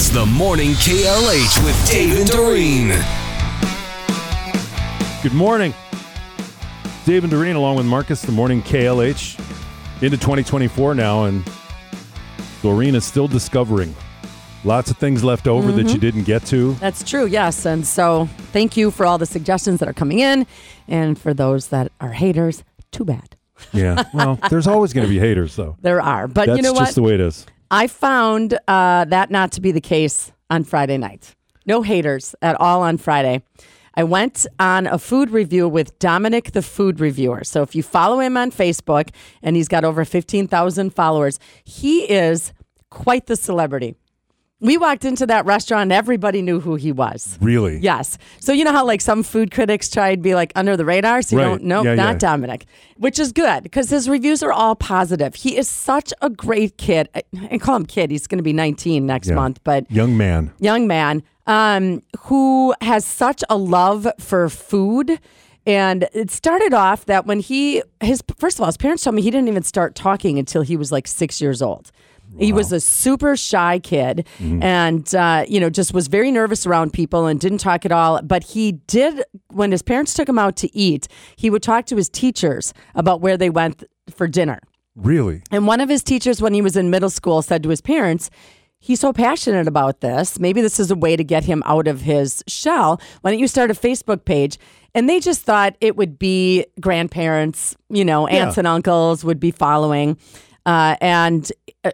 It's the morning KLH with Dave and Dorene. Good morning. Dave and Dorene along with Marcus, the morning KLH. Into 2024 now, and Dorene is still discovering lots of things left over that you mm-hmm. didn't get to. That's true, yes. And so thank you for all the suggestions that are coming in. And for those that are haters, too bad. Yeah. Well, there's always going to be haters, though. There are. But That's you know what? just what? the way it is. I found uh, that not to be the case on Friday night. No haters at all on Friday. I went on a food review with Dominic, the food reviewer. So if you follow him on Facebook, and he's got over 15,000 followers, he is quite the celebrity. We walked into that restaurant, and everybody knew who he was. Really? Yes. So you know how like some food critics try to be like under the radar, so you Right. don't know Yeah, not yeah. Dominic, which is good because his reviews are all positive. He is such a great kid. I, I call him kid. He's going to be 19 next Yeah. month, but Young man. young man um, who has such a love for food. And it started off that when he, his first of all, his parents told me he didn't even start talking until he was like six years old. He was a super shy kid and, uh, you know, just was very nervous around people and didn't talk at all. But he did, when his parents took him out to eat, he would talk to his teachers about where they went for dinner. Really? And one of his teachers, when he was in middle school, said to his parents, He's so passionate about this. Maybe this is a way to get him out of his shell. Why don't you start a Facebook page? And they just thought it would be grandparents, you know, aunts Yeah. and uncles would be following. Uh, and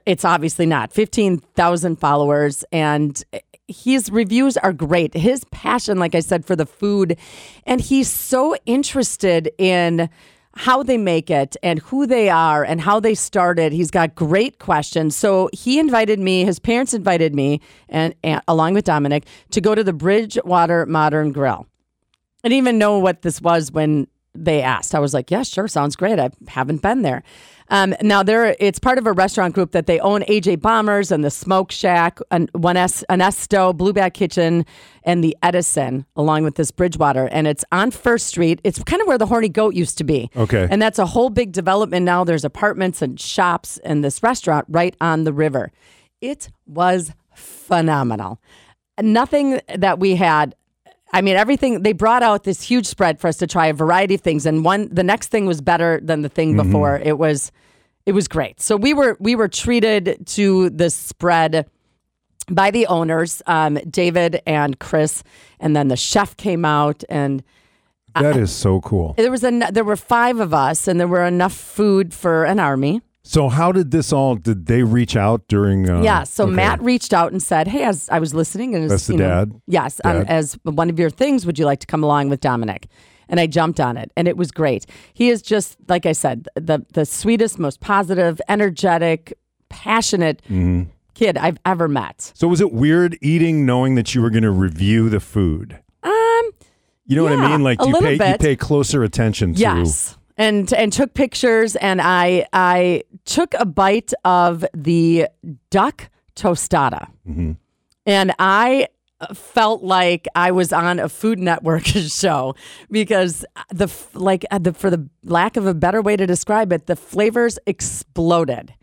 it's obviously not 15,000 followers. And his reviews are great. His passion, like I said, for the food. And he's so interested in how they make it and who they are and how they started. He's got great questions. So he invited me, his parents invited me, and, and along with Dominic, to go to the Bridgewater Modern Grill. I didn't even know what this was when they asked. I was like, yeah, sure, sounds great. I haven't been there. Um, now there, it's part of a restaurant group that they own AJ Bombers and the Smoke Shack, and one S, Onesto, Blueback Kitchen, and the Edison, along with this Bridgewater. And it's on First Street. It's kind of where the Horny Goat used to be. Okay. And that's a whole big development now. There's apartments and shops and this restaurant right on the river. It was phenomenal. Nothing that we had I mean, everything they brought out this huge spread for us to try a variety of things, and one the next thing was better than the thing before. It was, it was great. So we were we were treated to the spread by the owners, um, David and Chris, and then the chef came out, and That is so cool. there was a there were five of us, and there were enough food for an army. So, how did this all? Did they reach out during? Uh, Yeah, so okay. Matt reached out and said, "Hey, as I was listening, and as, That's the you know, dad? yes, um, as one of your things, would you like to come along with Dominic?" And I jumped on it, and it was great. He is just like I said, the the sweetest, most positive, energetic, passionate Mm-hmm. kid I've ever met. So, was it weird eating knowing that you were going to review the food? Um, You know what I mean? Like you pay you pay closer attention to. yes. And and took pictures, and I I took a bite of the duck tostada. Mm-hmm. and I felt like I was on a Food Network show because the like the for the lack of a better way to describe it, the flavors exploded.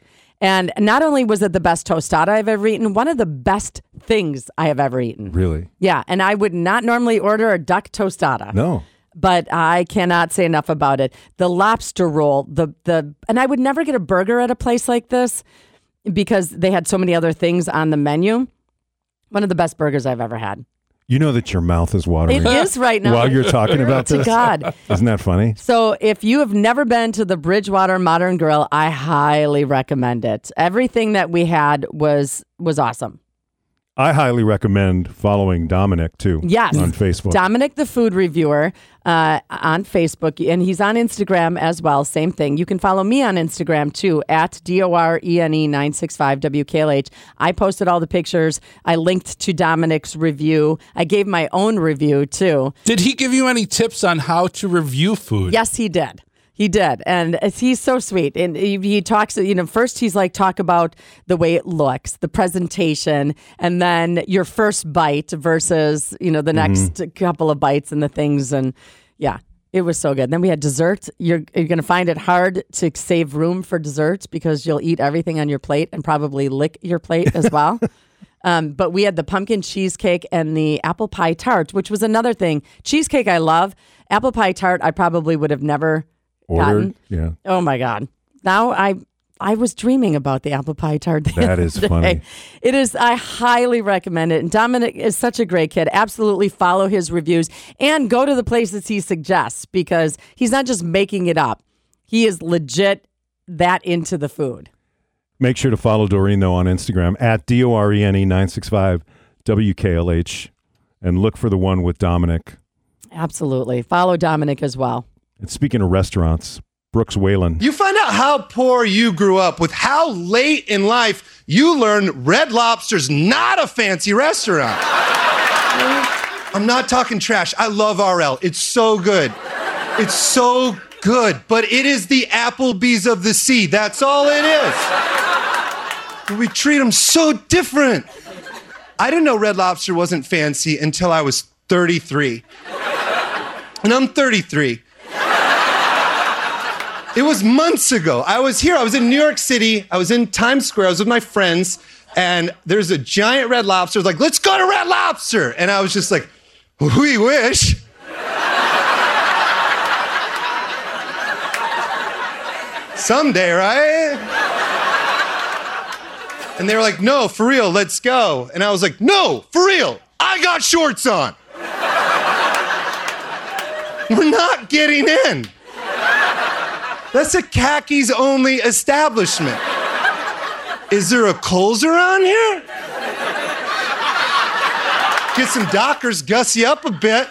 And not only was it the best tostada I've ever eaten, one of the best things I have ever eaten. Really? Yeah, and I would not normally order a duck tostada No. But I cannot say enough about it. The lobster roll, the the and I would never get a burger at a place like this because they had so many other things on the menu. One of the best burgers I've ever had. You know that your mouth is watering It is right now. while you're talking about to this. God. Isn't that funny? So if you have never been to the Bridgewater Modern Grill, I highly recommend it. Everything that we had was was awesome. I highly recommend following Dominic too. Yes. On Facebook. Dominic, the food reviewer, uh, on Facebook, and he's on Instagram as well. Same thing. You can follow me on Instagram too at D O R E N E 965 WKLH. I posted all the pictures. I linked to Dominic's review. I gave my own review too. Did he give you any tips on how to review food? Yes, he did. He did, and he's so sweet. And he, he talks, you know, first he's like talk about the way it looks, the presentation, and then your first bite versus you know the next couple of bites and the things, and yeah, it was so good. then we had dessert. You're you're gonna find it hard to save room for dessert because you'll eat everything on your plate and probably lick your plate as well. Um, but we had the pumpkin cheesecake and the apple pie tart, which was another thing. Cheesecake I love. Apple pie tart I probably would have never Ordered. gotten. Yeah. Oh my god! Now I I was dreaming about the apple pie tart. That is day. funny. It is. I highly recommend it. And Dominic is such a great kid. Absolutely follow his reviews and go to the places he suggests because he's not just making it up. He is legit that into the food. Make sure to follow Dorene though on Instagram at D O R E N E nine six five W K L H, and look for the one with Dominic. Absolutely. Follow Dominic as well. And speaking of restaurants, Brooks Wheelan. You find out how poor you grew up with how late in life you learned Red Lobster's not a fancy restaurant. I'm not talking trash. I love RL. It's so good. It's so good, but it is the Applebee's of the sea. That's all it is. We treat them so different. I didn't know Red Lobster wasn't fancy until I was 33. And I'm 33. It was months ago. I was here. I was in New York City. I was in Times Square. I was with my friends, and there's a giant Red Lobster. I was like, let's go to Red Lobster. And I was just like, we wish. Someday, right? And they were like, no, for real, let's go. And I was like, no, for real, I got shorts on. We're not getting in. That's a khakis only establishment. Is there a Kohl's around here? Get some Dockers, guss you up a bit.